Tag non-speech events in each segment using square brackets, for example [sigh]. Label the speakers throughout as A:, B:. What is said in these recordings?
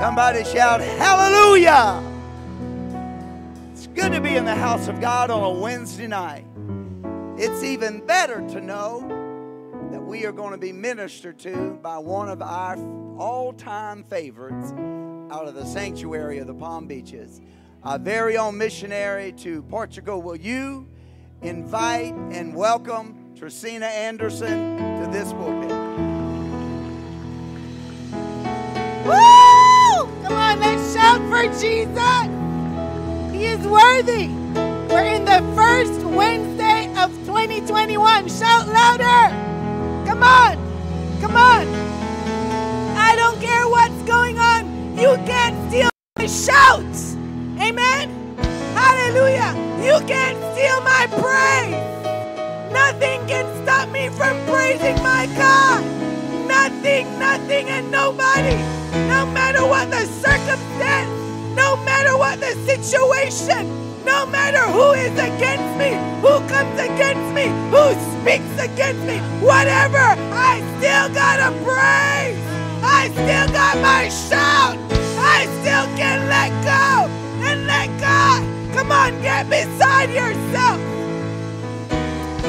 A: Somebody shout, Hallelujah! It's good to be in the house of God on a Wednesday night. It's even better to know that we are going to be ministered to by one of our all time favorites out of the sanctuary of the Palm Beaches. Our very own missionary to Portugal. Will you invite and welcome Tresina Anderson to this pulpit?
B: Woo! Come on, let's shout for Jesus. He is worthy. We're in the first Wednesday of 2021. Shout louder. Come on. Come on. I don't care what's going on. You can't steal my shouts. Amen. Hallelujah. You can't steal my praise. Nothing can stop me from praising my God. Nothing, nothing, and nobody. No matter what the circumstance, no matter what the situation, no matter who is against me, who comes against me, who speaks against me, whatever, I still gotta praise. I still got my shout. I still can let go and let God. Come on, get beside yourself.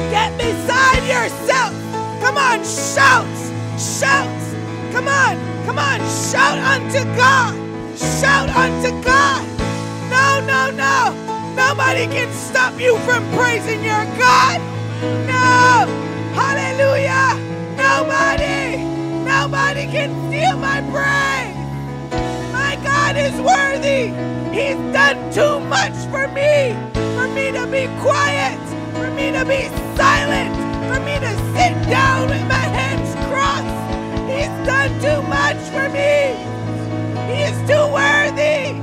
B: Get beside yourself. Come on, shout, shout. Come on, come on, shout unto God. Shout unto God. No, no, no. Nobody can stop you from praising your God. No. Hallelujah. Nobody. Nobody can steal my praise. My God is worthy. He's done too much for me. For me to be quiet. For me to be silent. For me to sit down with my hands. He's done too much for me. He is too worthy.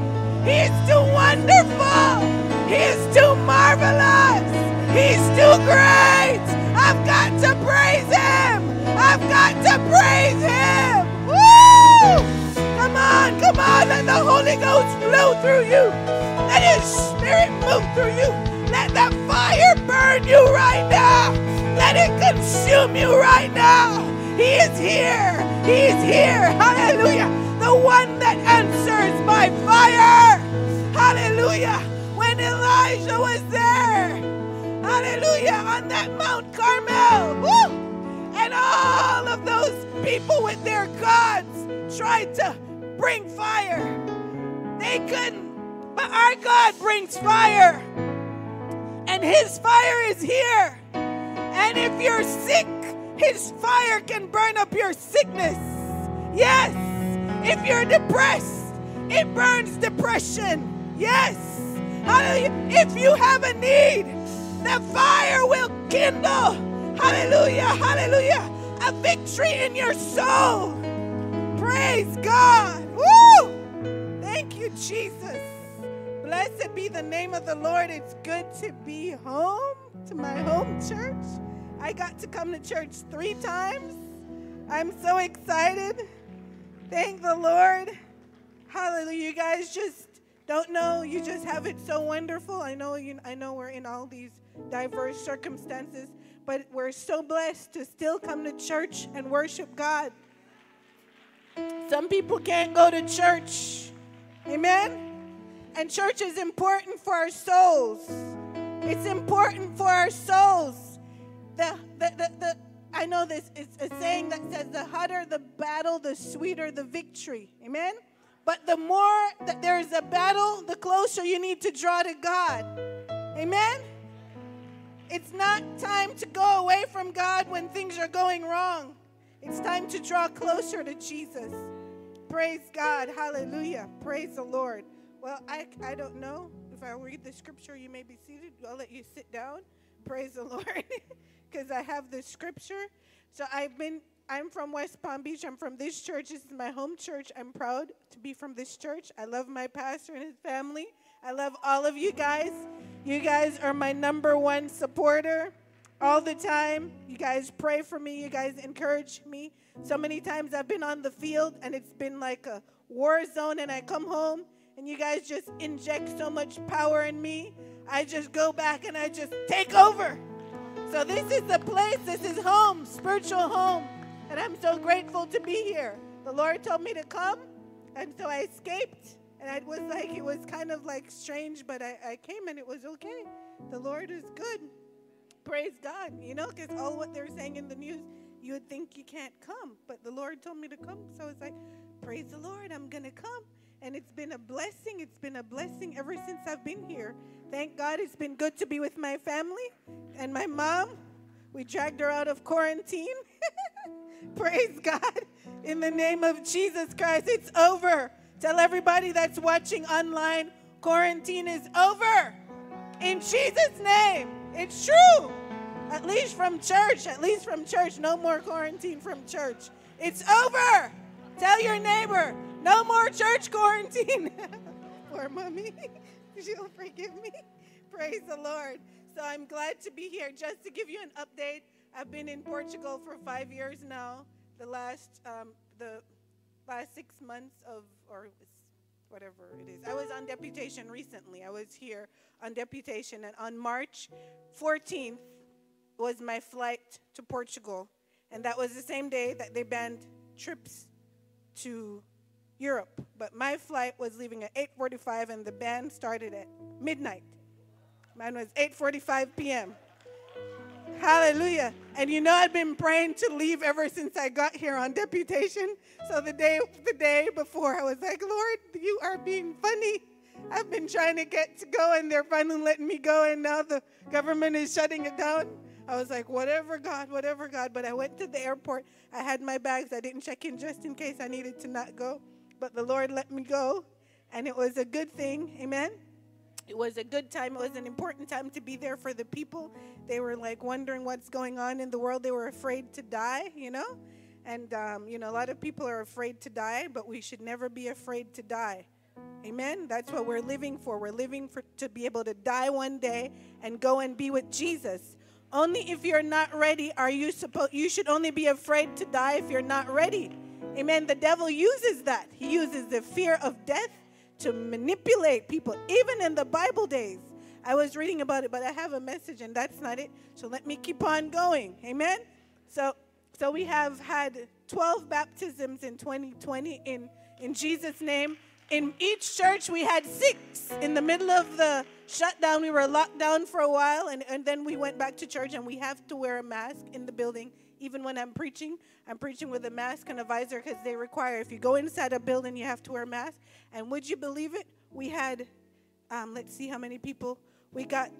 B: He is too wonderful. He is too marvelous. He's too great. I've got to praise him. I've got to praise him. Woo! Come on, come on. Let the Holy Ghost flow through you. Let his spirit move through you. Let that fire burn you right now. Let it consume you right now. He is here. He is here. Hallelujah. The one that answers by fire. Hallelujah. When Elijah was there. Hallelujah. On that Mount Carmel. Woo! And all of those people with their gods tried to bring fire. They couldn't. But our God brings fire. And his fire is here. And if you're sick, his fire can burn up your sickness. Yes. If you're depressed, it burns depression. Yes. Hallelujah. If you have a need, the fire will kindle. Hallelujah. Hallelujah. A victory in your soul. Praise God. Woo! Thank you, Jesus. Blessed be the name of the Lord. It's good to be home to my home church. I got to come to church three times. I'm so excited. Thank the Lord. Hallelujah. You guys just don't know. You just have it so wonderful. I know you I know we're in all these diverse circumstances, but we're so blessed to still come to church and worship God. Some people can't go to church. Amen. And church is important for our souls. It's important for our souls. The, the, the, the, I know this is a saying that says the hotter the battle, the sweeter the victory. Amen? But the more that there is a battle, the closer you need to draw to God. Amen? It's not time to go away from God when things are going wrong. It's time to draw closer to Jesus. Praise God. Hallelujah. Praise the Lord. Well, I, I don't know. If I read the scripture, you may be seated. I'll let you sit down. Praise the [laughs] Lord. Because I have the scripture. So I've been, I'm from West Palm Beach. I'm from this church. This is my home church. I'm proud to be from this church. I love my pastor and his family. I love all of you guys. You guys are my number one supporter all the time. You guys pray for me. You guys encourage me. So many times I've been on the field and it's been like a war zone, and I come home and you guys just inject so much power in me. I just go back and I just take over. So this is the place, this is home, spiritual home. And I'm so grateful to be here. The Lord told me to come, And so I escaped. And it was like, it was kind of like strange, but I, I came and it was okay. The Lord is good. Praise God. You know, because all what they're saying in the news, you would think you can't come. But the Lord told me to come. So it's like, praise the Lord, I'm going to come. And it's been a blessing. It's been a blessing ever since I've been here. Thank God it's been good to be with my family and my mom. We dragged her out of quarantine. [laughs] Praise God. In the name of Jesus Christ, it's over. Tell everybody that's watching online quarantine is over. In Jesus' name. It's true. At least from church. At least from church. No more quarantine from church. It's over. Tell your neighbor, no more church quarantine. [laughs] Poor mommy. [laughs] She'll forgive me. Praise the Lord. So I'm glad to be here. Just to give you an update, I've been in Portugal for five years now. The last, um, the last six months of, or whatever it is. I was on deputation recently. I was here on deputation, and on March 14th was my flight to Portugal, and that was the same day that they banned trips to Europe. But my flight was leaving at 8:45, and the ban started at midnight. Mine was 8:45 p.m. Hallelujah. And you know I've been praying to leave ever since I got here on deputation. So the day the day before I was like, "Lord, you are being funny. I've been trying to get to go and they're finally letting me go and now the government is shutting it down." I was like, "Whatever, God, whatever, God." But I went to the airport. I had my bags. I didn't check in just in case I needed to not go. But the Lord let me go, and it was a good thing. Amen. It was a good time. It was an important time to be there for the people. They were like wondering what's going on in the world. They were afraid to die, you know? And, um, you know, a lot of people are afraid to die, but we should never be afraid to die. Amen. That's what we're living for. We're living for to be able to die one day and go and be with Jesus. Only if you're not ready are you supposed you should only be afraid to die if you're not ready. Amen. The devil uses that. He uses the fear of death to manipulate people, even in the Bible days. I was reading about it, but I have a message, and that's not it. So let me keep on going. Amen. So, so we have had 12 baptisms in 2020 in in Jesus' name. In each church, we had six. In the middle of the shutdown, we were locked down for a while, and, and then we went back to church, and we have to wear a mask in the building even when I'm preaching. I'm preaching with a mask and a visor because they require, if you go inside a building, you have to wear a mask. And would you believe it? We had, um, let's see how many people. We got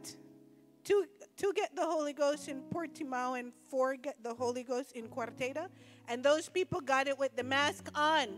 B: two, two get the Holy Ghost in Portimao and four get the Holy Ghost in Quarteira. And those people got it with the mask on.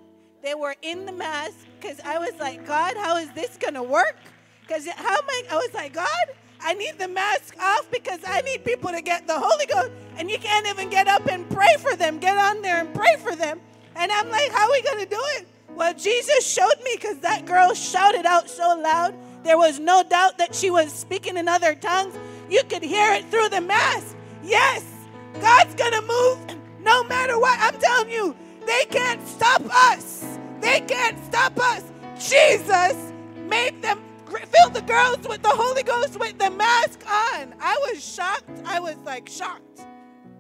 B: They were in the mask because I was like, God, how is this going to work? Because how am I? I was like, God, I need the mask off because I need people to get the Holy Ghost. And you can't even get up and pray for them. Get on there and pray for them. And I'm like, how are we going to do it? Well, Jesus showed me because that girl shouted out so loud. There was no doubt that she was speaking in other tongues. You could hear it through the mask. Yes, God's going to move no matter what. I'm telling you, they can't stop us. They can't stop us. Jesus made them fill the girls with the Holy Ghost with the mask on. I was shocked. I was like shocked.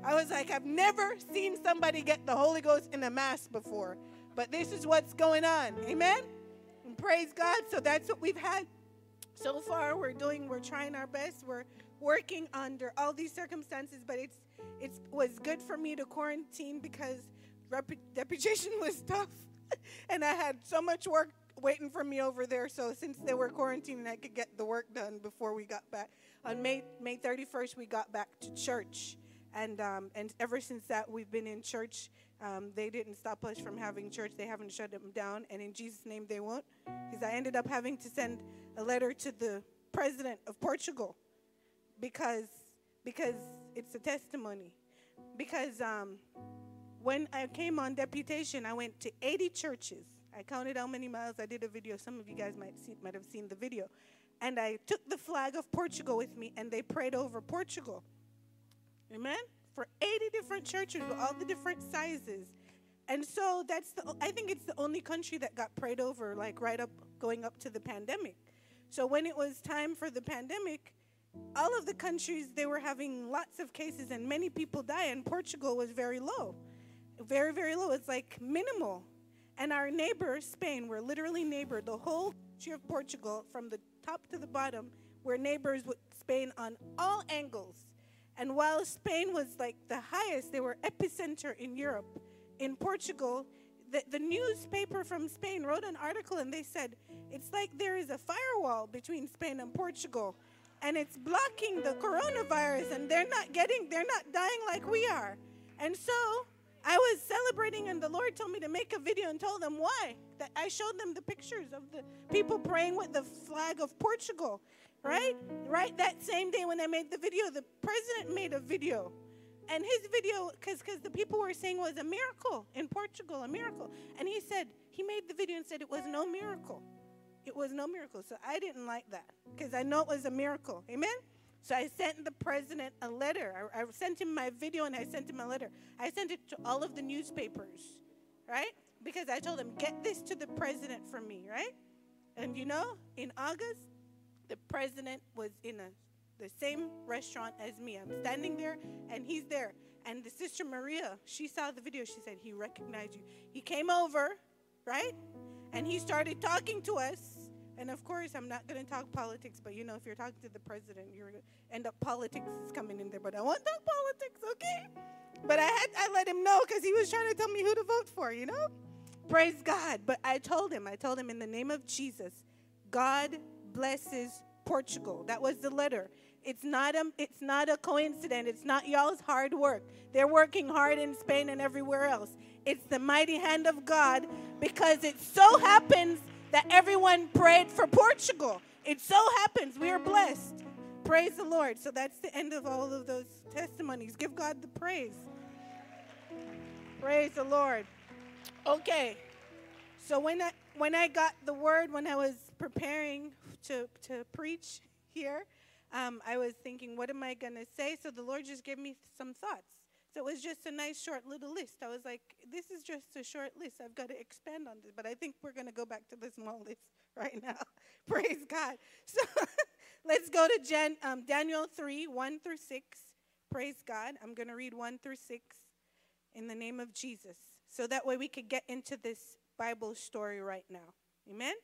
B: I was like, I've never seen somebody get the Holy Ghost in a mask before. But this is what's going on. Amen? And praise God. So that's what we've had so far. We're doing, we're trying our best. We're working under all these circumstances, but it's it was good for me to quarantine because deputation [laughs] was tough. and I had so much work waiting for me over there. So since they were quarantining, I could get the work done before we got back. On May May 31st, we got back to church, and um, and ever since that, we've been in church. Um, they didn't stop us from having church. They haven't shut them down, and in Jesus' name, they won't. Because I ended up having to send a letter to the president of Portugal because because it's a testimony. Because um, when I came on deputation, I went to 80 churches I counted how many miles. I did a video. Some of you guys might see, might have seen the video. And I took the flag of Portugal with me, and they prayed over Portugal. Amen. For 80 different churches with all the different sizes. And so that's the I think it's the only country that got prayed over like right up going up to the pandemic. So when it was time for the pandemic, all of the countries they were having lots of cases and many people die and Portugal was very low. Very very low. It's like minimal. And our neighbor, Spain, we're literally neighbor. The whole country of Portugal, from the top to the bottom, we're neighbors with Spain on all angles. And while Spain was like the highest, they were epicenter in Europe. In Portugal, the, the newspaper from Spain wrote an article and they said, it's like there is a firewall between Spain and Portugal and it's blocking the coronavirus and they're not getting they're not dying like we are and so i was celebrating and the lord told me to make a video and told them why that i showed them the pictures of the people praying with the flag of portugal right right that same day when i made the video the president made a video and his video because the people were saying was a miracle in portugal a miracle and he said he made the video and said it was no miracle it was no miracle. So I didn't like that because I know it was a miracle. Amen? So I sent the president a letter. I, I, sent him my video and I sent him a letter. I sent it to all of the newspapers, right? Because I told them, get this to the president for me, right? And you know, in August, the president was in a the same restaurant as me. I'm standing there and he's there. And the sister Maria, she saw the video. She said, he recognized you. He came over, right? And he started talking to us. And of course, I'm not going to talk politics, but you know, if you're talking to the president, you're going to end up politics is coming in there. But I won't talk politics, okay? But I had I let him know because he was trying to tell me who to vote for, you know? Praise God. But I told him, I told him in the name of Jesus, God blesses Portugal. That was the letter. It's not a it's not a coincidence. It's not y'all's hard work. They're working hard in Spain and everywhere else. It's the mighty hand of God because it so happens that everyone prayed for Portugal. It so happens we are blessed. Praise the Lord. So that's the end of all of those testimonies. Give God the praise. Praise the Lord. Okay. So when I when I got the word when I was preparing to to preach here, um, I was thinking, what am I gonna say? So the Lord just gave me some thoughts. So it was just a nice short little list. I was like, this is just a short list. I've got to expand on this. But I think we're going to go back to the small [laughs] list right now. [laughs] Praise God. [laughs] So let's go to um, Daniel 3 1 through 6. Praise God. I'm going to read 1 through 6 in the name of Jesus. So that way we could get into this Bible story right now. Amen?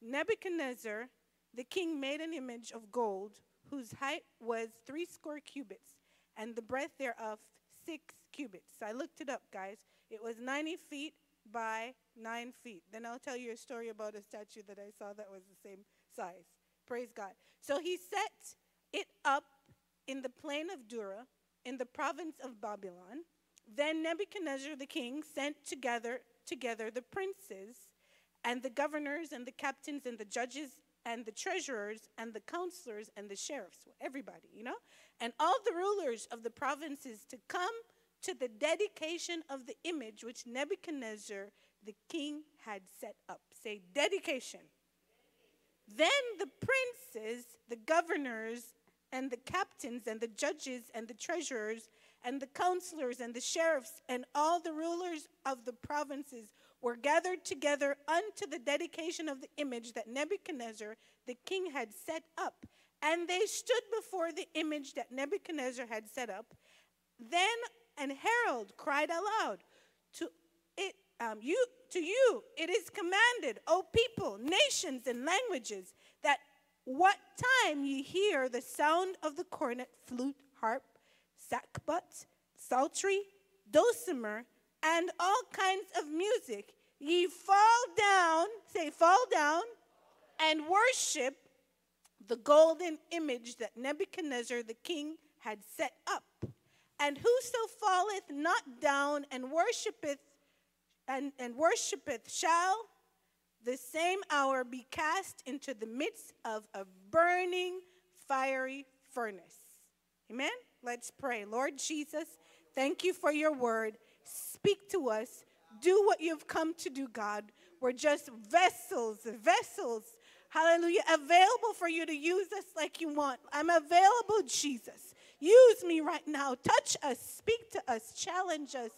B: Nebuchadnezzar, the king, made an image of gold whose height was three score cubits, and the breadth thereof six cubits. I looked it up, guys. It was 90 feet by 9 feet. Then I'll tell you a story about a statue that I saw that was the same size. Praise God. So he set it up in the plain of Dura, in the province of Babylon. Then Nebuchadnezzar the king sent together together the princes and the governors and the captains and the judges and the treasurers and the counselors and the sheriffs, everybody, you know, and all the rulers of the provinces to come to the dedication of the image which Nebuchadnezzar the king had set up. Say, dedication. Then the princes, the governors, and the captains, and the judges, and the treasurers, and the counselors, and the sheriffs, and all the rulers of the provinces were gathered together unto the dedication of the image that Nebuchadnezzar the king had set up. And they stood before the image that Nebuchadnezzar had set up. Then an herald cried aloud, To it, um, you, to you it is commanded, O people, nations, and languages, that what time ye hear the sound of the cornet, flute, harp, sackbut, psaltery, dulcimer, and all kinds of music, ye fall down, say, fall down, and worship the golden image that Nebuchadnezzar the king had set up. And whoso falleth not down and worshipeth and, and worshipeth shall the same hour be cast into the midst of a burning fiery furnace. Amen. Let's pray. Lord Jesus, thank you for your word. Speak to us. Do what you've come to do, God. We're just vessels, vessels, hallelujah, available for you to use us like you want. I'm available, Jesus. Use me right now. Touch us, speak to us, challenge us,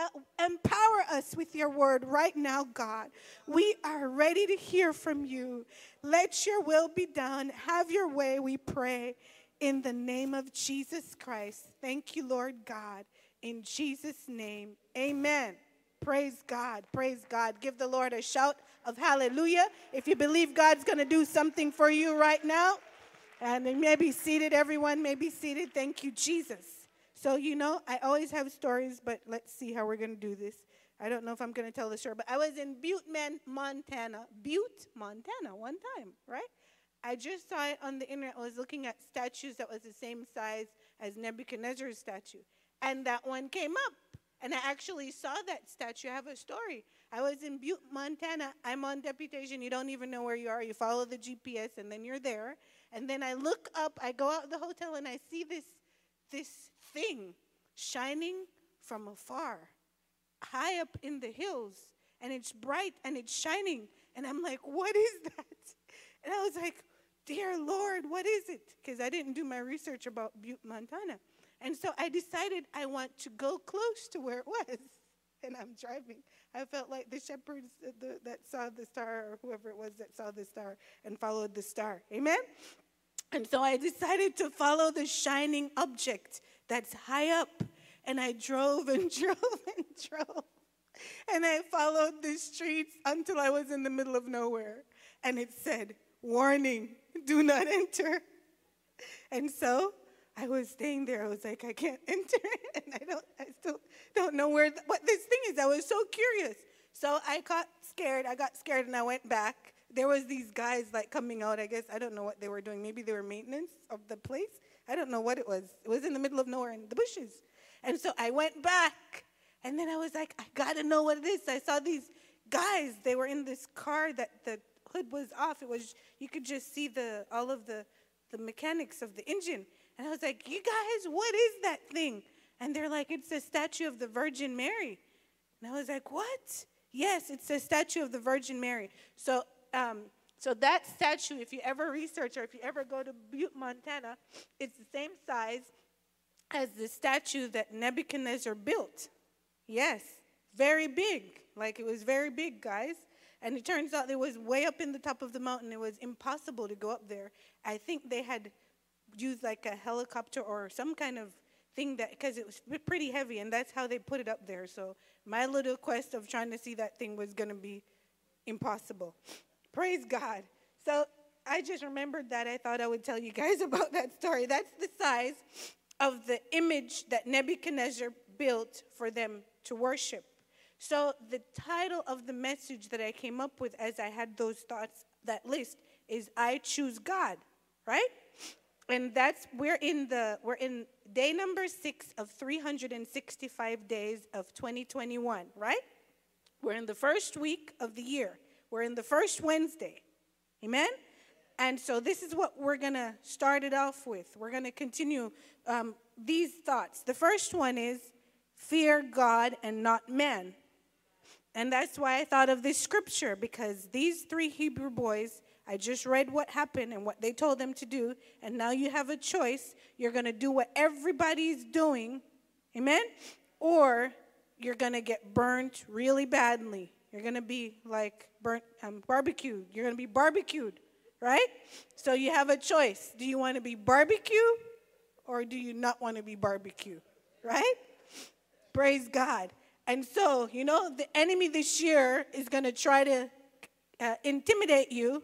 B: uh, empower us with your word right now, God. We are ready to hear from you. Let your will be done. Have your way, we pray. In the name of Jesus Christ. Thank you, Lord God. In Jesus' name, amen. Praise God. Praise God. Give the Lord a shout of hallelujah. If you believe God's going to do something for you right now, and you may be seated, everyone may be seated. Thank you, Jesus. So, you know, I always have stories, but let's see how we're going to do this. I don't know if I'm going to tell the story, but I was in Butte, Man, Montana. Butte, Montana, one time, right? I just saw it on the internet. I was looking at statues that was the same size as Nebuchadnezzar's statue. And that one came up. And I actually saw that statue. I have a story. I was in Butte, Montana. I'm on deputation. You don't even know where you are. You follow the GPS and then you're there. And then I look up, I go out the hotel and I see this this thing shining from afar, high up in the hills, and it's bright and it's shining. And I'm like, what is that? [laughs] And I was like, dear Lord, what is it? Because I didn't do my research about Butte, Montana. And so I decided I want to go close to where it was. [laughs] And I'm driving. I felt like the shepherds that saw the star, or whoever it was that saw the star and followed the star. Amen? And so I decided to follow the shining object that's high up. And I drove and [laughs] drove and drove. And I followed the streets until I was in the middle of nowhere. And it said, Warning, do not [laughs] enter. And so I was staying there. I was like, I can't [laughs] enter, and I don't, I still don't know where what this thing is. I was so curious, so I got scared. I got scared, and I went back. There was these guys like coming out. I guess I don't know what they were doing. Maybe they were maintenance of the place. I don't know what it was. It was in the middle of nowhere in the bushes, and so I went back, and then I was like, I gotta know what it is. I saw these guys. They were in this car that the hood was off. It was you could just see the all of the the mechanics of the engine. And I was like, You guys, what is that thing? And they're like, It's a statue of the Virgin Mary. And I was like, What? Yes, it's a statue of the Virgin Mary. So, um, so that statue, if you ever research or if you ever go to Butte, Montana, it's the same size as the statue that Nebuchadnezzar built. Yes, very big. Like it was very big, guys. And it turns out it was way up in the top of the mountain. It was impossible to go up there. I think they had use like a helicopter or some kind of thing that because it was pretty heavy and that's how they put it up there. So my little quest of trying to see that thing was going to be impossible. [laughs] Praise god. So i just remembered that i thought i would tell you guys [laughs] about that story. That's the size of the image that nebuchadnezzar built for them to worship. So the title of the message that i came up with as i had those thoughts that list is i choose god right and that's we're in the we're in day number six of 365 days of 2021 right? We're in the first week of the year. We're in the first wednesday. Amen? And so this is what we're going to start it off with. We're going to continue um, these thoughts. The first one is fear god and not man. And that's why i thought of this scripture because these three hebrew boys I just read what happened and what they told them to do, and now you have a choice. You're going to do what everybody's doing, amen? Or you're going to get burnt really badly. You're going to be like burnt, um, barbecued. You're going to be barbecued, right? So you have a choice. Do you want to be barbecued or do you not want to be barbecued, right? Praise God. And so, you know, the enemy this year is going to try to uh, intimidate you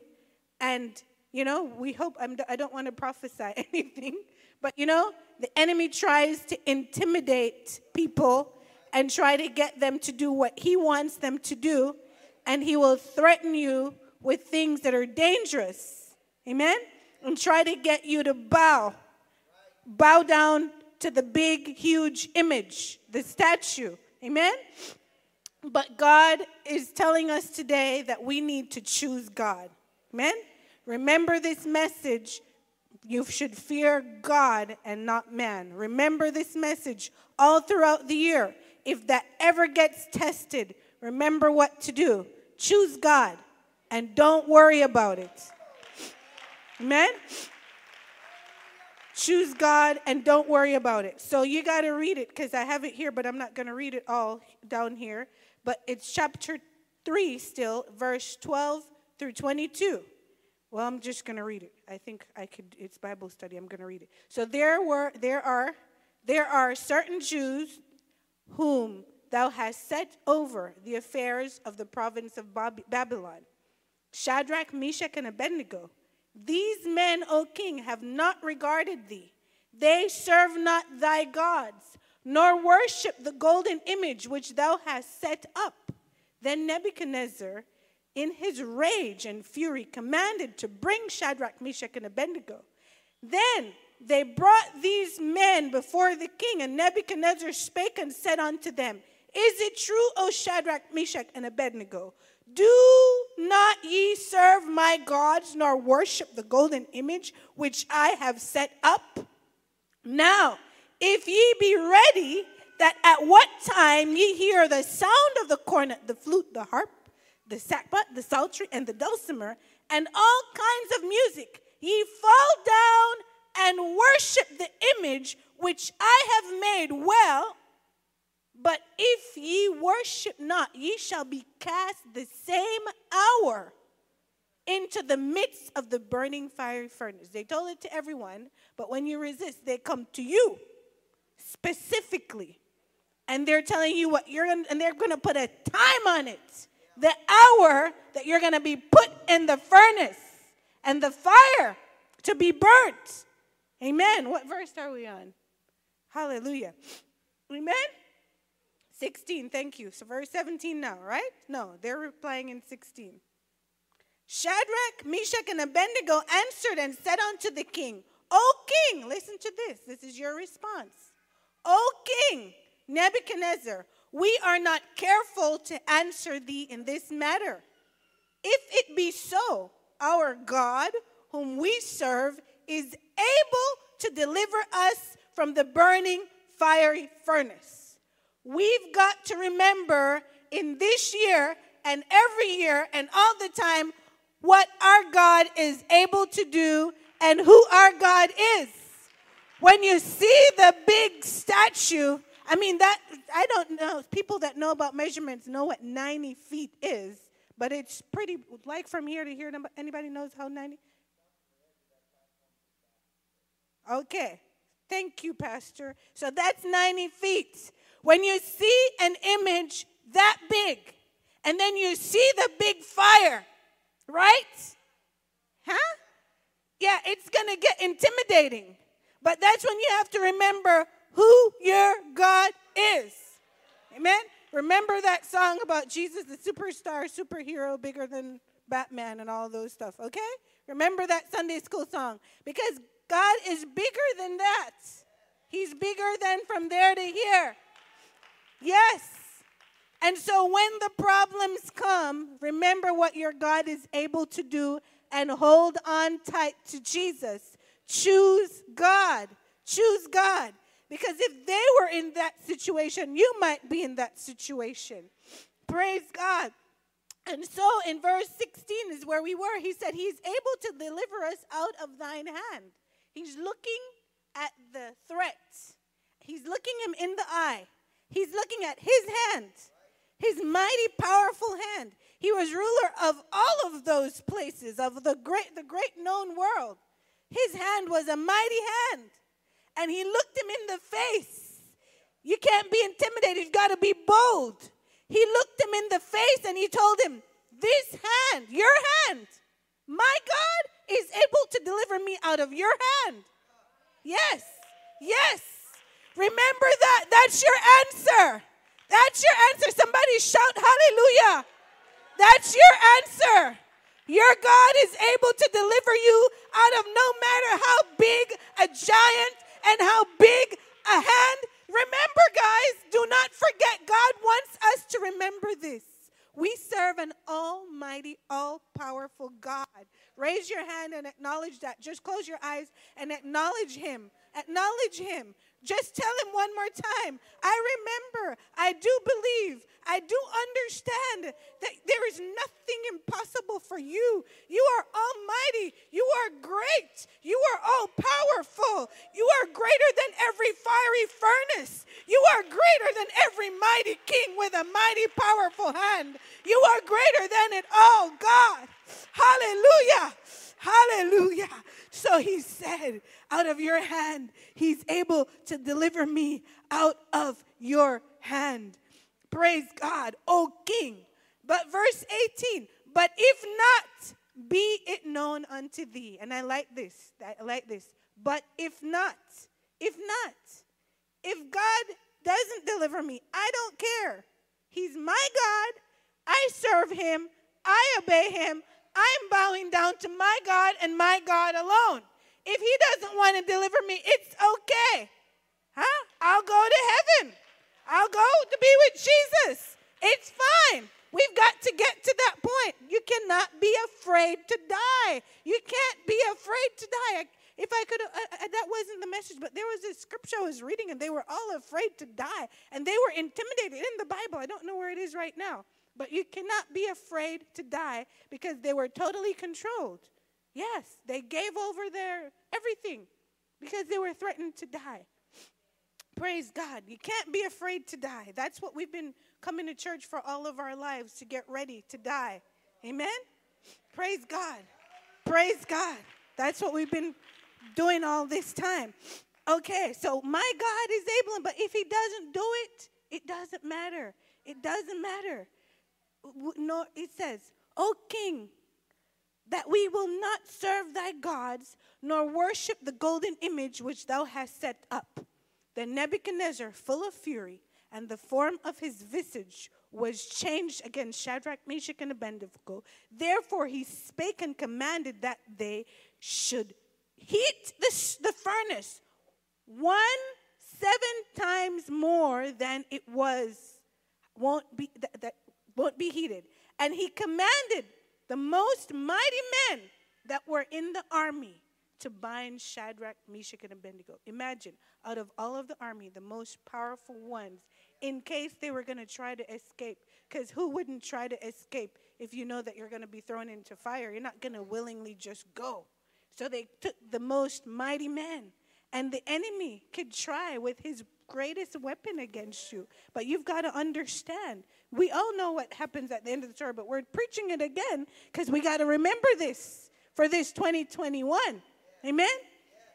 B: and, you know, we hope, I'm, I don't want to prophesy [laughs] anything, but, you know, the enemy tries to intimidate people and try to get them to do what he wants them to do, and he will threaten you with things that are dangerous. Amen? And try to get you to bow. Bow down to the big, huge image, the statue. Amen? But God is telling us today that we need to choose God. Amen? Remember this message. You should fear God and not man. Remember this message all throughout the year. If that ever gets tested, remember what to do. Choose God and don't worry about it. Amen? Choose God and don't worry about it. So you got to read it because I have it here, but I'm not going to read it all down here. But it's chapter 3 still, verse 12 through 22. Well, I'm just going to read it. I think I could it's Bible study. I'm going to read it. So there were there are there are certain Jews whom thou hast set over the affairs of the province of Babylon. Shadrach, Meshach, and Abednego, these men, O king, have not regarded thee. They serve not thy gods, nor worship the golden image which thou hast set up. Then Nebuchadnezzar, in his rage and fury, commanded to bring Shadrach, Meshach, and Abednego. Then they brought these men before the king, and Nebuchadnezzar spake and said unto them, Is it true, O Shadrach, Meshach, and Abednego? Do not ye serve my gods, nor worship the golden image which I have set up? Now, if ye be ready, that at what time ye hear the sound of the cornet, the flute, the harp, the sackbut, the psaltery, and the dulcimer, and all kinds of music, ye fall down and worship the image which I have made well. But if ye worship not, ye shall be cast the same hour into the midst of the burning fiery furnace. They told it to everyone, but when you resist, they come to you specifically. And they're telling you what you're and they're going to put a time on it. The hour that you're going to be put in the furnace and the fire to be burnt. Amen. What verse are we on? Hallelujah. Amen. 16, thank you. So, verse 17 now, right? No, they're replying in 16. Shadrach, Meshach, and Abednego answered and said unto the king, O king, listen to this. This is your response. O king, Nebuchadnezzar, we are not careful to answer thee in this matter. If it be so, our God, whom we serve, is able to deliver us from the burning fiery furnace. We've got to remember in this year and every year and all the time what our God is able to do and who our God is. When you see the big statue, I mean, that, I don't know, people that know about measurements know what 90 feet is, but it's pretty, like from here to here, anybody knows how 90? Okay. Thank you, Pastor. So that's 90 feet. When you see an image that big, and then you see the big fire, right? Huh? Yeah, it's to get intimidating. But that's when you have to remember who your God is. Amen? Remember that song about Jesus, the superstar, superhero, bigger than Batman and all those stuff, okay? Remember that Sunday school song because God is bigger than that. He's bigger than from there to here. Yes. And so when the problems come, remember what your God is able to do and hold on tight to Jesus. Choose God. Choose God. Because if they were in that situation, you might be in that situation. Praise God. And so in verse 16 is where we were. He said, He's able to deliver us out of thine hand. He's looking at the threat. He's looking him in the eye. He's looking at his hand, his mighty, powerful hand. He was ruler of all of those places, of the great, the great known world. His hand was a mighty hand. And he looked him in the face. You can't be intimidated. You've got to be bold. He looked him in the face and he told him, This hand, your hand, my God is able to deliver me out of your hand. Yes, yes. Remember that. That's your answer. That's your answer. Somebody shout hallelujah. That's your answer. Your God is able to deliver you out of no matter how big a giant and how big a hand. Remember, guys, do not forget, God wants us to remember this. We serve an almighty, all powerful God. Raise your hand and acknowledge that. Just close your eyes and acknowledge Him. Acknowledge Him. Just tell him one more time. I remember, I do believe, I do understand that there is nothing impossible for you. You are almighty. You are great. You are all powerful. You are greater than every fiery furnace. You are greater than every mighty king with a mighty, powerful hand. You are greater than it all, God. Hallelujah. Hallelujah. So he said, Out of your hand, he's able to deliver me out of your hand. Praise God, O king. But verse 18, but if not, be it known unto thee. And I like this. I like this. But if not, if not, if God doesn't deliver me, I don't care. He's my God. I serve him. I obey him. I'm bowing down to my God and my God alone. If he doesn't want to deliver me, it's okay. Huh? I'll go to heaven. I'll go to be with Jesus. It's fine. We've got to get to that point. You cannot be afraid to die. You can't be afraid to die. If I could, uh, uh, that wasn't the message, but there was a scripture I was reading, and they were all afraid to die, and they were intimidated in the Bible. I don't know where it is right now, but you cannot be afraid to die because they were totally controlled. Yes, they gave over their everything because they were threatened to die. Praise God. You can't be afraid to die. That's what we've been coming to church for all of our lives to get ready to die. Amen? Praise God. Praise God. That's what we've been doing all this time. Okay, so my God is able, but if He doesn't do it, it doesn't matter. It doesn't matter. No, it says, O King, that we will not serve thy gods, nor worship the golden image which thou hast set up. Then Nebuchadnezzar, full of fury, and the form of his visage was changed against Shadrach, Meshach, and Abednego. Therefore he spake and commanded that they should heat the, the furnace one seven times more than it was won't be that, that won't be heated and he commanded the most mighty men that were in the army to bind Shadrach, Meshach, and Abednego. Imagine, out of all of the army, the most powerful ones, in case they were going to try to escape. Because who wouldn't try to escape if you know that you're going to be thrown into fire? You're not going to willingly just go. So they took the most mighty men. And the enemy could try with his greatest weapon against you. But you've got to understand. We all know what happens at the end of the story, but we're preaching it again because we got to remember this for this 2021. Amen?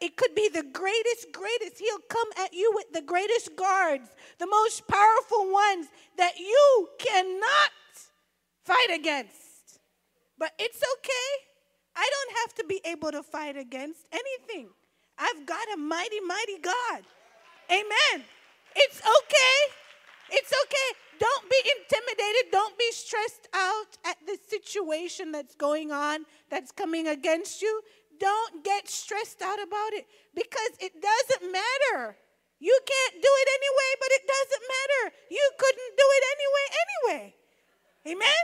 B: It could be the greatest, greatest. He'll come at you with the greatest guards, the most powerful ones that you cannot fight against. But it's okay I don't have to be able to fight against anything. I've got a mighty, mighty God. Amen. It's okay. It's okay. Don't be intimidated. Don't be stressed out at the situation that's going on, that's coming against you. Don't get stressed out about it because it doesn't matter. You can't do it anyway, but it doesn't matter. You couldn't do it anyway, anyway. Amen?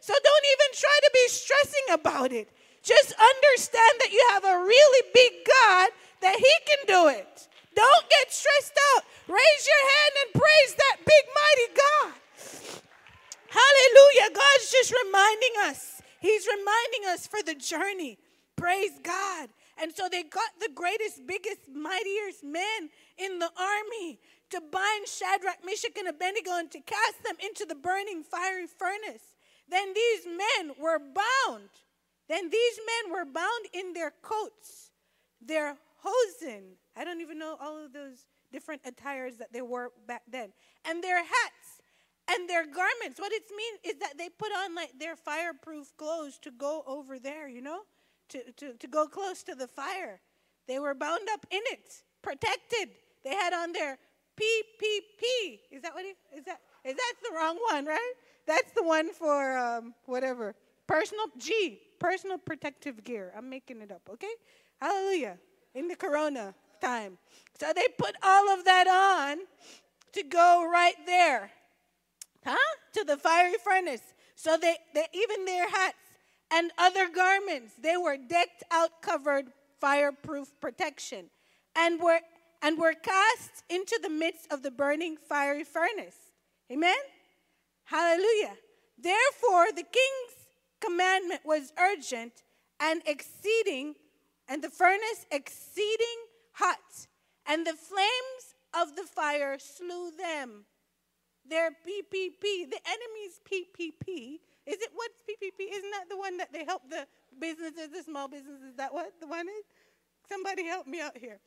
B: So don't even try to be stressing about it. Just understand that you have a really big God that He can do it. Don't get stressed out. Raise your hand and praise that big, mighty God. Hallelujah. God's just reminding us. He's reminding us for the journey. Praise God. And so they got the greatest, biggest, mightiest men in the army to bind Shadrach, Meshach, and Abednego and to cast them into the burning fiery furnace. Then these men were bound then these men were bound in their coats, their hosen. I don't even know all of those different attires that they wore back then, and their hats and their garments. What it means is that they put on like their fireproof clothes to go over there, you know, to, to, to go close to the fire. They were bound up in it, protected. They had on their PPP. Is that what it is? That is that the wrong one, right? That's the one for um, whatever personal G personal protective gear. I'm making it up, okay? Hallelujah. In the corona time. So they put all of that on to go right there. Huh? To the fiery furnace. So they, they even their hats and other garments, they were decked out, covered, fireproof protection, and were and were cast into the midst of the burning fiery furnace. Amen? Hallelujah. Therefore, the king's commandment was urgent and exceeding, and the furnace exceeding and the flames of the fire slew them. Their PPP, the enemy's PPP. Is it what's PPP? Isn't that the one that they help the businesses, the small businesses? Is that what the one is? Somebody help me out here.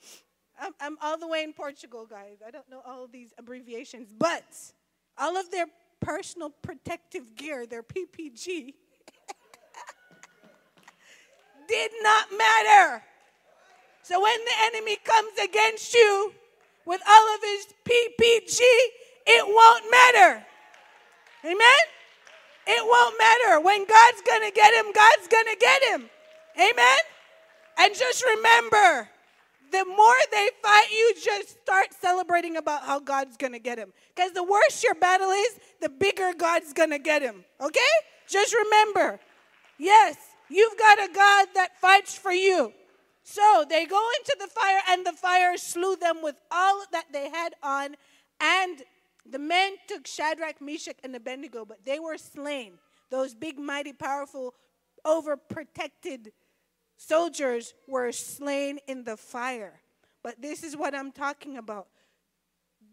B: I'm, I'm all the way in Portugal, guys. I don't know all these abbreviations, but all of their personal protective gear, their PPG, [laughs] did not matter. So when the enemy comes against you with all of his PPG, it won't matter. Amen? It won't matter. When God's going to get him, God's going to get him. Amen? And just remember, the more they fight you, just start celebrating about how God's going to get him. Because the worse your battle is, the bigger God's going to get him. Okay? Just remember, yes, you've got a God that fights for you. So they go into the fire, and the fire slew them with all that they had on. And the men took Shadrach, Meshach, and Abednego, but they were slain. Those big, mighty, powerful, overprotected soldiers were slain in the fire. But this is what I'm talking about.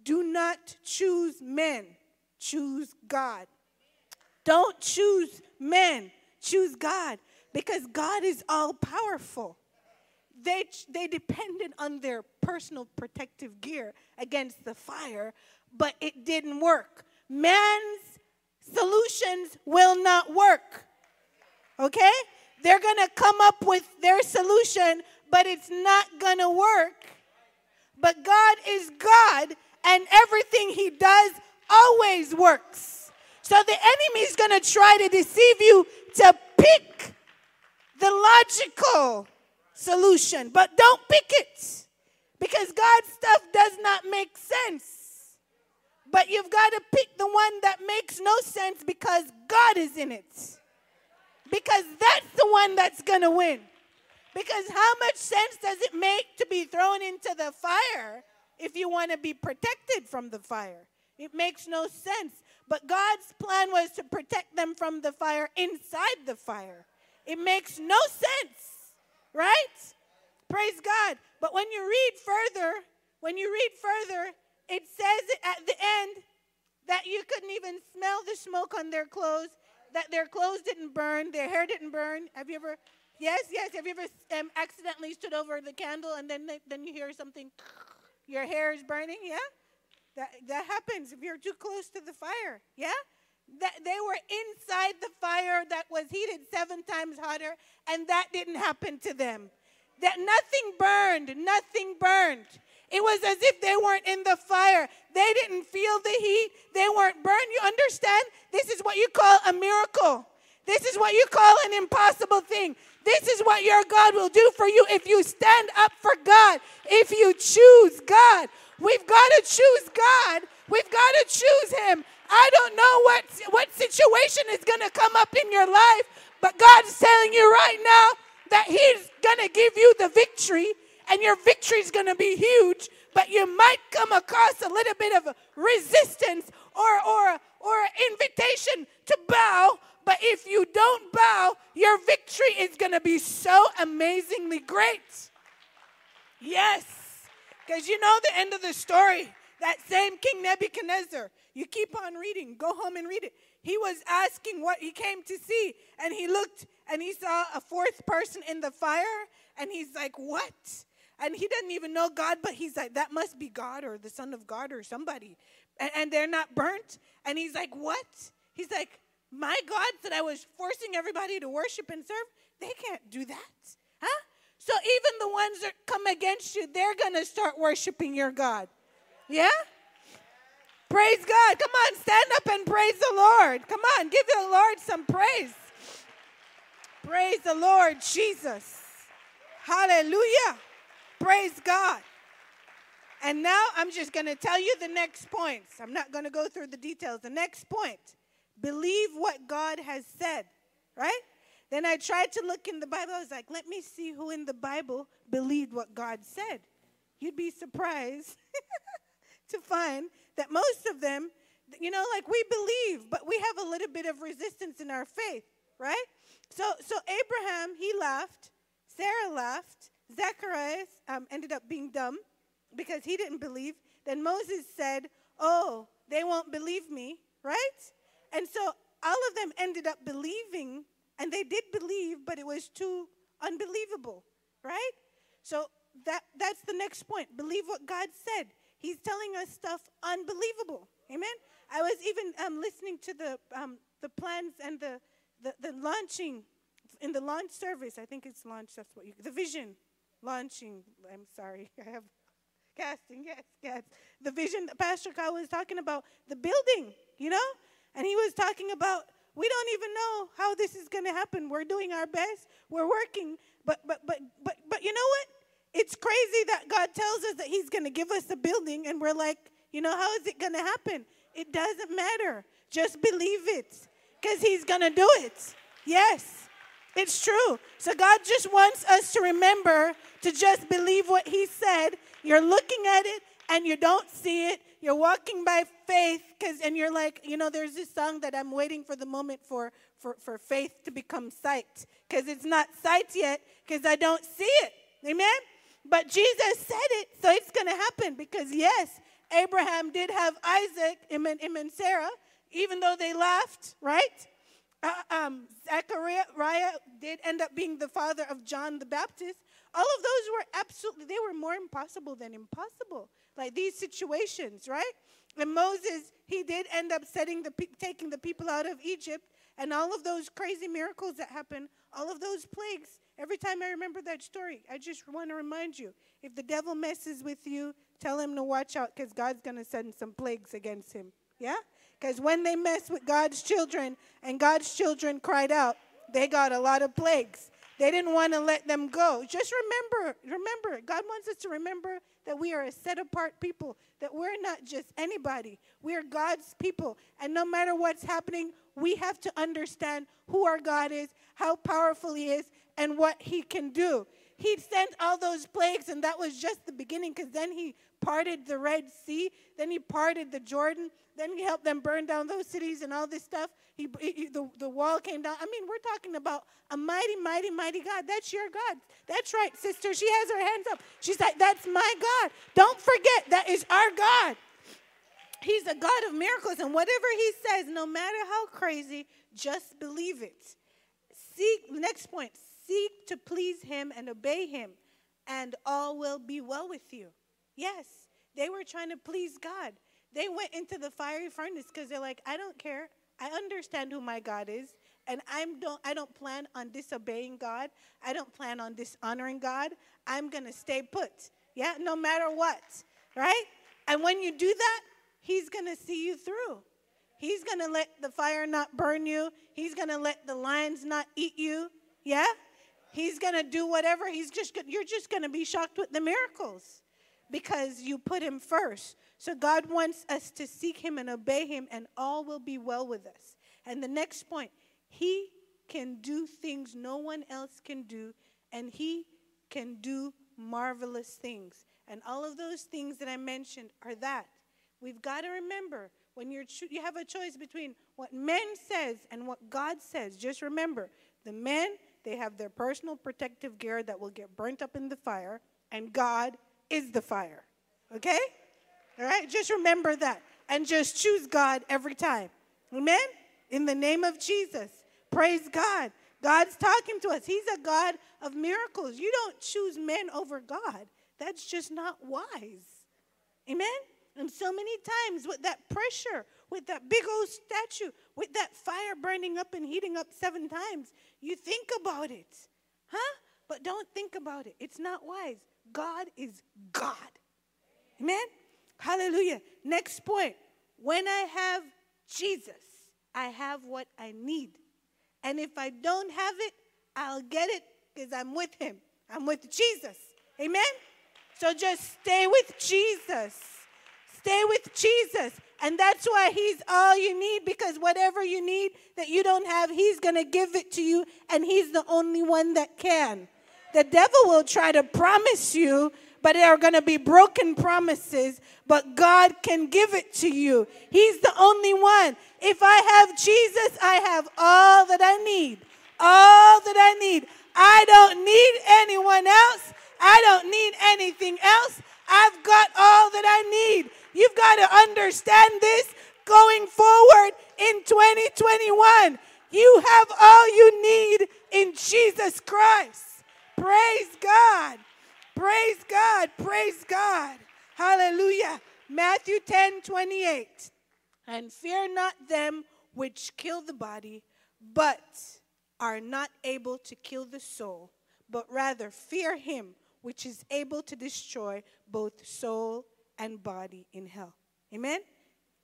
B: Do not choose men, choose God. Don't choose men, choose God, because God is all powerful. They, they depended on their personal protective gear against the fire, but it didn't work. Man's solutions will not work. Okay? They're going to come up with their solution, but it's not going to work. But God is God, and everything He does always works. So the enemy is going to try to deceive you to pick the logical solution, but don't pick it because God's stuff does not make sense. But you've got to pick the one that makes no sense because God is in it. Because that's the one that's going to win. Because how much sense does it make to be thrown into the fire if you want to be protected from the fire? It makes no sense. But God's plan was to protect them from the fire inside the fire. It makes no sense, right? Praise God. But when you read further, when you read further, it says at the end that you couldn't even smell the smoke on their clothes, that their clothes didn't burn, their hair didn't burn. Have you ever? Yes, yes. Have you ever um, accidentally stood over the candle and then then you hear something? Your hair is burning. Yeah, that that happens if you're too close to the fire. Yeah. That they were inside the fire that was heated seven times hotter, and that didn't happen to them. That nothing burned, nothing burned. It was as if they weren't in the fire. They didn't feel the heat. They weren't burned. You understand? This is what you call a miracle. This is what you call an impossible thing. This is what your God will do for you if you stand up for God, if you choose God. We've got to choose God. We've got to choose Him. I don't know what, what situation is going to come up in your life, but God's telling you right now that He's going to give you the victory and your victory is going to be huge, but you might come across a little bit of resistance or, or, or invitation if you don't bow, your victory is going to be so amazingly great. Yes, because you know the end of the story. That same King Nebuchadnezzar, you keep on reading, go home and read it. He was asking what he came to see, and he looked and he saw a fourth person in the fire, and he's like, What? and he doesn't even know God, but he's like, that must be God or the Son of God or somebody. And, and they're not burnt. And he's like, what? He's like, my God that I was forcing everybody to worship and serve, they can't do that. Huh? So even the ones that come against you, they're going to start worshiping your God. Yeah? Praise God. Come on, stand up and praise the Lord. Come on, give the Lord some praise. Praise the Lord Jesus. Hallelujah. Praise God. And now I'm just going to tell you the next points. I'm not going to go through the details. The next point believe what God has said, right? Then I tried to look in the Bible. I was like, let me see who in the Bible believed what God said. You'd be surprised [laughs] to find that most of them, you know, like we believe, but we have a little bit of resistance in our faith, right? So, so Abraham, he laughed. Sarah laughed. Zacharias um, ended up being dumb because he didn't believe. Then Moses said, Oh, they won't believe me, right? And so all of them ended up believing, and they did believe, but it was too unbelievable, right? So that, that's the next point. Believe what God said. He's telling us stuff unbelievable. Amen? I was even um, listening to the um, the plans and the, the the launching in the launch service. I think it's launch. That's what you the vision launching. I'm sorry, [laughs] I have casting. Yes, yes. The vision that Pastor Kyle was talking about the building. You know, and he was talking about we don't even know how this is going to happen. We're doing our best. We're working, but but but but but you know what? It's crazy that God tells us that He's going to give us a building, and we're like, you know, how is it going to happen? It doesn't matter. Just believe it, because He's going to do it. Yes, it's true. So God just wants us to remember to just believe what He said. You're looking at it and you don't see it. You're walking by faith because, and you're like, you know, there's this song that I'm waiting for the moment for for, for faith to become sight because it's not sight yet because I don't see it. Amen. But Jesus said it, so it's going to happen because yes, Abraham did have Isaac, him and, him and Sarah, even though they laughed, right? Uh, um, Zechariah did end up being the father of John the Baptist. All of those were absolutely, they were more impossible than impossible. Like these situations, right? And Moses, he did end up setting the, taking the people out of Egypt, and all of those crazy miracles that happened, all of those plagues. Every time I remember that story, I just want to remind you if the devil messes with you, tell him to watch out because God's going to send some plagues against him. Yeah? Because when they mess with God's children and God's children cried out, they got a lot of plagues. They didn't want to let them go. Just remember, remember, God wants us to remember that we are a set apart people, that we're not just anybody. We are God's people. And no matter what's happening, we have to understand who our God is, how powerful He is, and what He can do. He sent all those plagues, and that was just the beginning because then He parted the Red Sea, then He parted the Jordan, then He helped them burn down those cities and all this stuff. He, he, the, the wall came down. I mean, we're talking about a mighty, mighty, mighty God. That's your God. That's right, sister. She has her hands up. She's like, That's my God. Don't forget, that is our God. He's a God of miracles, and whatever He says, no matter how crazy, just believe it. Seek, next point, seek to please Him and obey Him, and all will be well with you. Yes, they were trying to please God. They went into the fiery furnace because they're like, I don't care. I understand who my God is, and I'm don't, I don't plan on disobeying God. I don't plan on dishonoring God. I'm to stay put. Yeah, no matter what, right? And when you do that, He's to see you through. He's to let the fire not burn you. He's to let the lions not eat you. Yeah? He's to do whatever. He's just you're just to be shocked with the miracles because you put him first. So God wants us to seek him and obey him and all will be well with us. And the next point, he can do things no one else can do and he can do marvelous things. And all of those things that I mentioned are that. We've got to remember when you're cho- you have a choice between what men says and what God says. Just remember, the men they have their personal protective gear that will get burnt up in the fire, and God is the fire. Okay? All right? Just remember that. And just choose God every time. Amen? In the name of Jesus. Praise God. God's talking to us. He's a God of miracles. You don't choose men over God. That's just not wise. Amen? And so many times with that pressure, with that big old statue, with that fire burning up and heating up seven times, you think about it. Huh? But don't think about it. It's not wise. God is God. Amen? Hallelujah. Next point. When I have Jesus, I have what I need. And if I don't have it, I'll get it because I'm with Him. I'm with Jesus. Amen? So just stay with Jesus. Stay with Jesus. And that's why He's all you need because whatever you need that you don't have, He's going to give it to you, and He's the only one that can. The devil will try to promise you, but there are going to be broken promises, but God can give it to you. He's the only one. If I have Jesus, I have all that I need. All that I need. I don't need anyone else. I don't need anything else. I've got all that I need. You've got to understand this going forward in 2021. You have all you need in Jesus Christ. Praise God. Praise God. Praise God. Hallelujah. Matthew 10 28. And fear not them which kill the body, but are not able to kill the soul, but rather fear him which is able to destroy both soul and body in hell. Amen?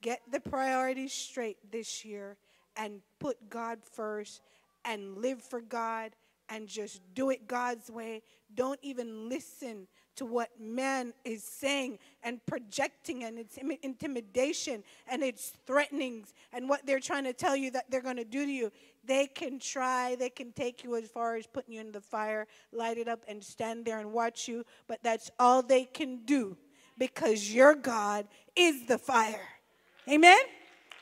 B: Get the priorities straight this year and put God first and live for God and just do it God's way. Don't even listen to what man is saying and projecting and its intimidation and its threatenings and what they're trying to tell you that they're going to do to you. They can try, they can take you as far as putting you in the fire, light it up, and stand there and watch you, but that's all they can do because your God is the fire. Amen?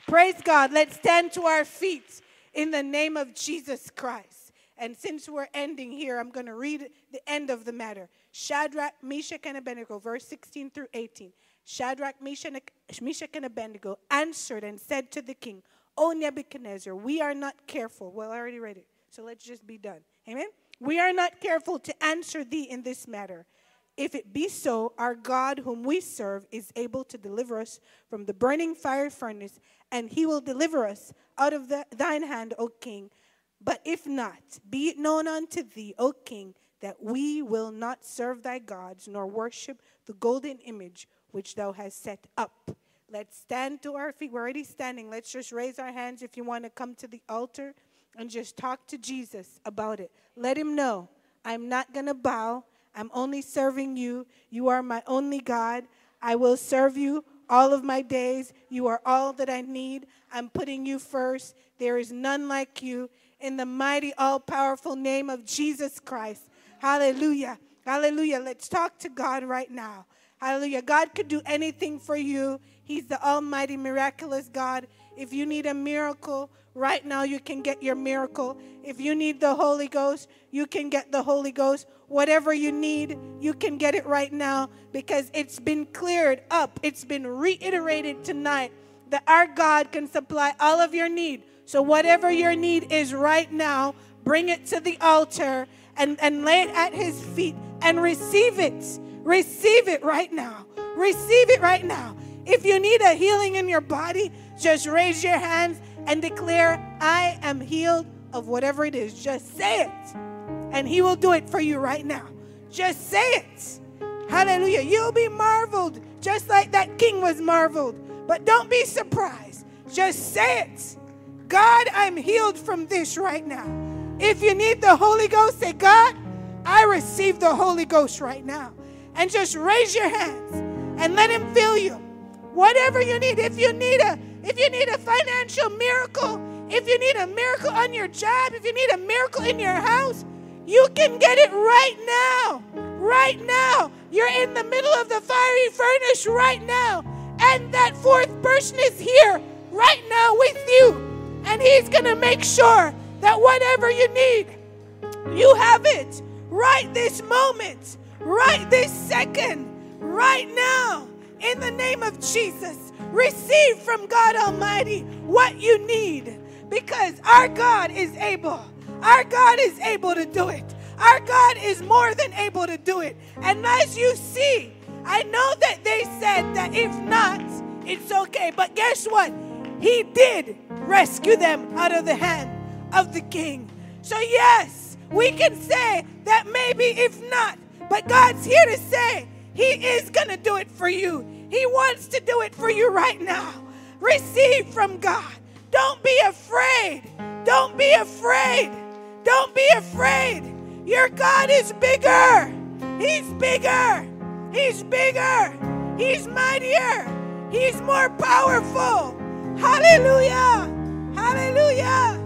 B: Praise God. Let's stand to our feet in the name of Jesus Christ. And since we're ending here, I'm going to read the end of the matter. Shadrach, Meshach, and Abednego, verse 16 through 18. Shadrach, Meshach, and Abednego answered and said to the king, O Nebuchadnezzar, we are not careful. Well, I already read it, so let's just be done. Amen? We are not careful to answer thee in this matter. If it be so, our God, whom we serve, is able to deliver us from the burning fire furnace, and he will deliver us out of the, thine hand, O king. But if not, be it known unto thee, O king, that we will not serve thy gods, nor worship the golden image which thou hast set up. Let's stand to our feet. We're already standing. Let's just raise our hands if you want to come to the altar and just talk to Jesus about it. Let him know I'm not going to bow. I'm only serving you. You are my only God. I will serve you all of my days. You are all that I need. I'm putting you first. There is none like you. In the mighty, all powerful name of Jesus Christ. Hallelujah. Hallelujah. Let's talk to God right now. Hallelujah. God could do anything for you. He's the almighty, miraculous God. If you need a miracle, right now you can get your miracle. If you need the Holy Ghost, you can get the Holy Ghost. Whatever you need, you can get it right now because it's been cleared up. It's been reiterated tonight that our God can supply all of your need. So, whatever your need is right now, bring it to the altar and, and lay it at His feet and receive it. Receive it right now. Receive it right now. If you need a healing in your body, just raise your hands and declare, I am healed of whatever it is. Just say it and He will do it for you right now. Just say it. Hallelujah. You'll be marveled just like that king was marveled. But don't be surprised. Just say it. God, I'm healed from this right now. If you need the Holy Ghost, say, God, I receive the Holy Ghost right now. And just raise your hands and let him fill you. Whatever you need. If you need a if you need a financial miracle, if you need a miracle on your job, if you need a miracle in your house, you can get it right now. Right now. You're in the middle of the fiery furnace right now. And that fourth person is here right now with you. And he's going to make sure that whatever you need, you have it right this moment, right this second, right now. In the name of Jesus, receive from God Almighty what you need because our God is able. Our God is able to do it. Our God is more than able to do it. And as you see, I know that they said that if not, it's okay. But guess what? He did rescue them out of the hand of the king. So, yes, we can say that maybe if not, but God's here to say He is going to do it for you. He wants to do it for you right now. Receive from God. Don't be afraid. Don't be afraid. Don't be afraid. Your God is bigger. He's bigger. He's bigger. He's mightier. He's more powerful. Hallelujah. Hallelujah.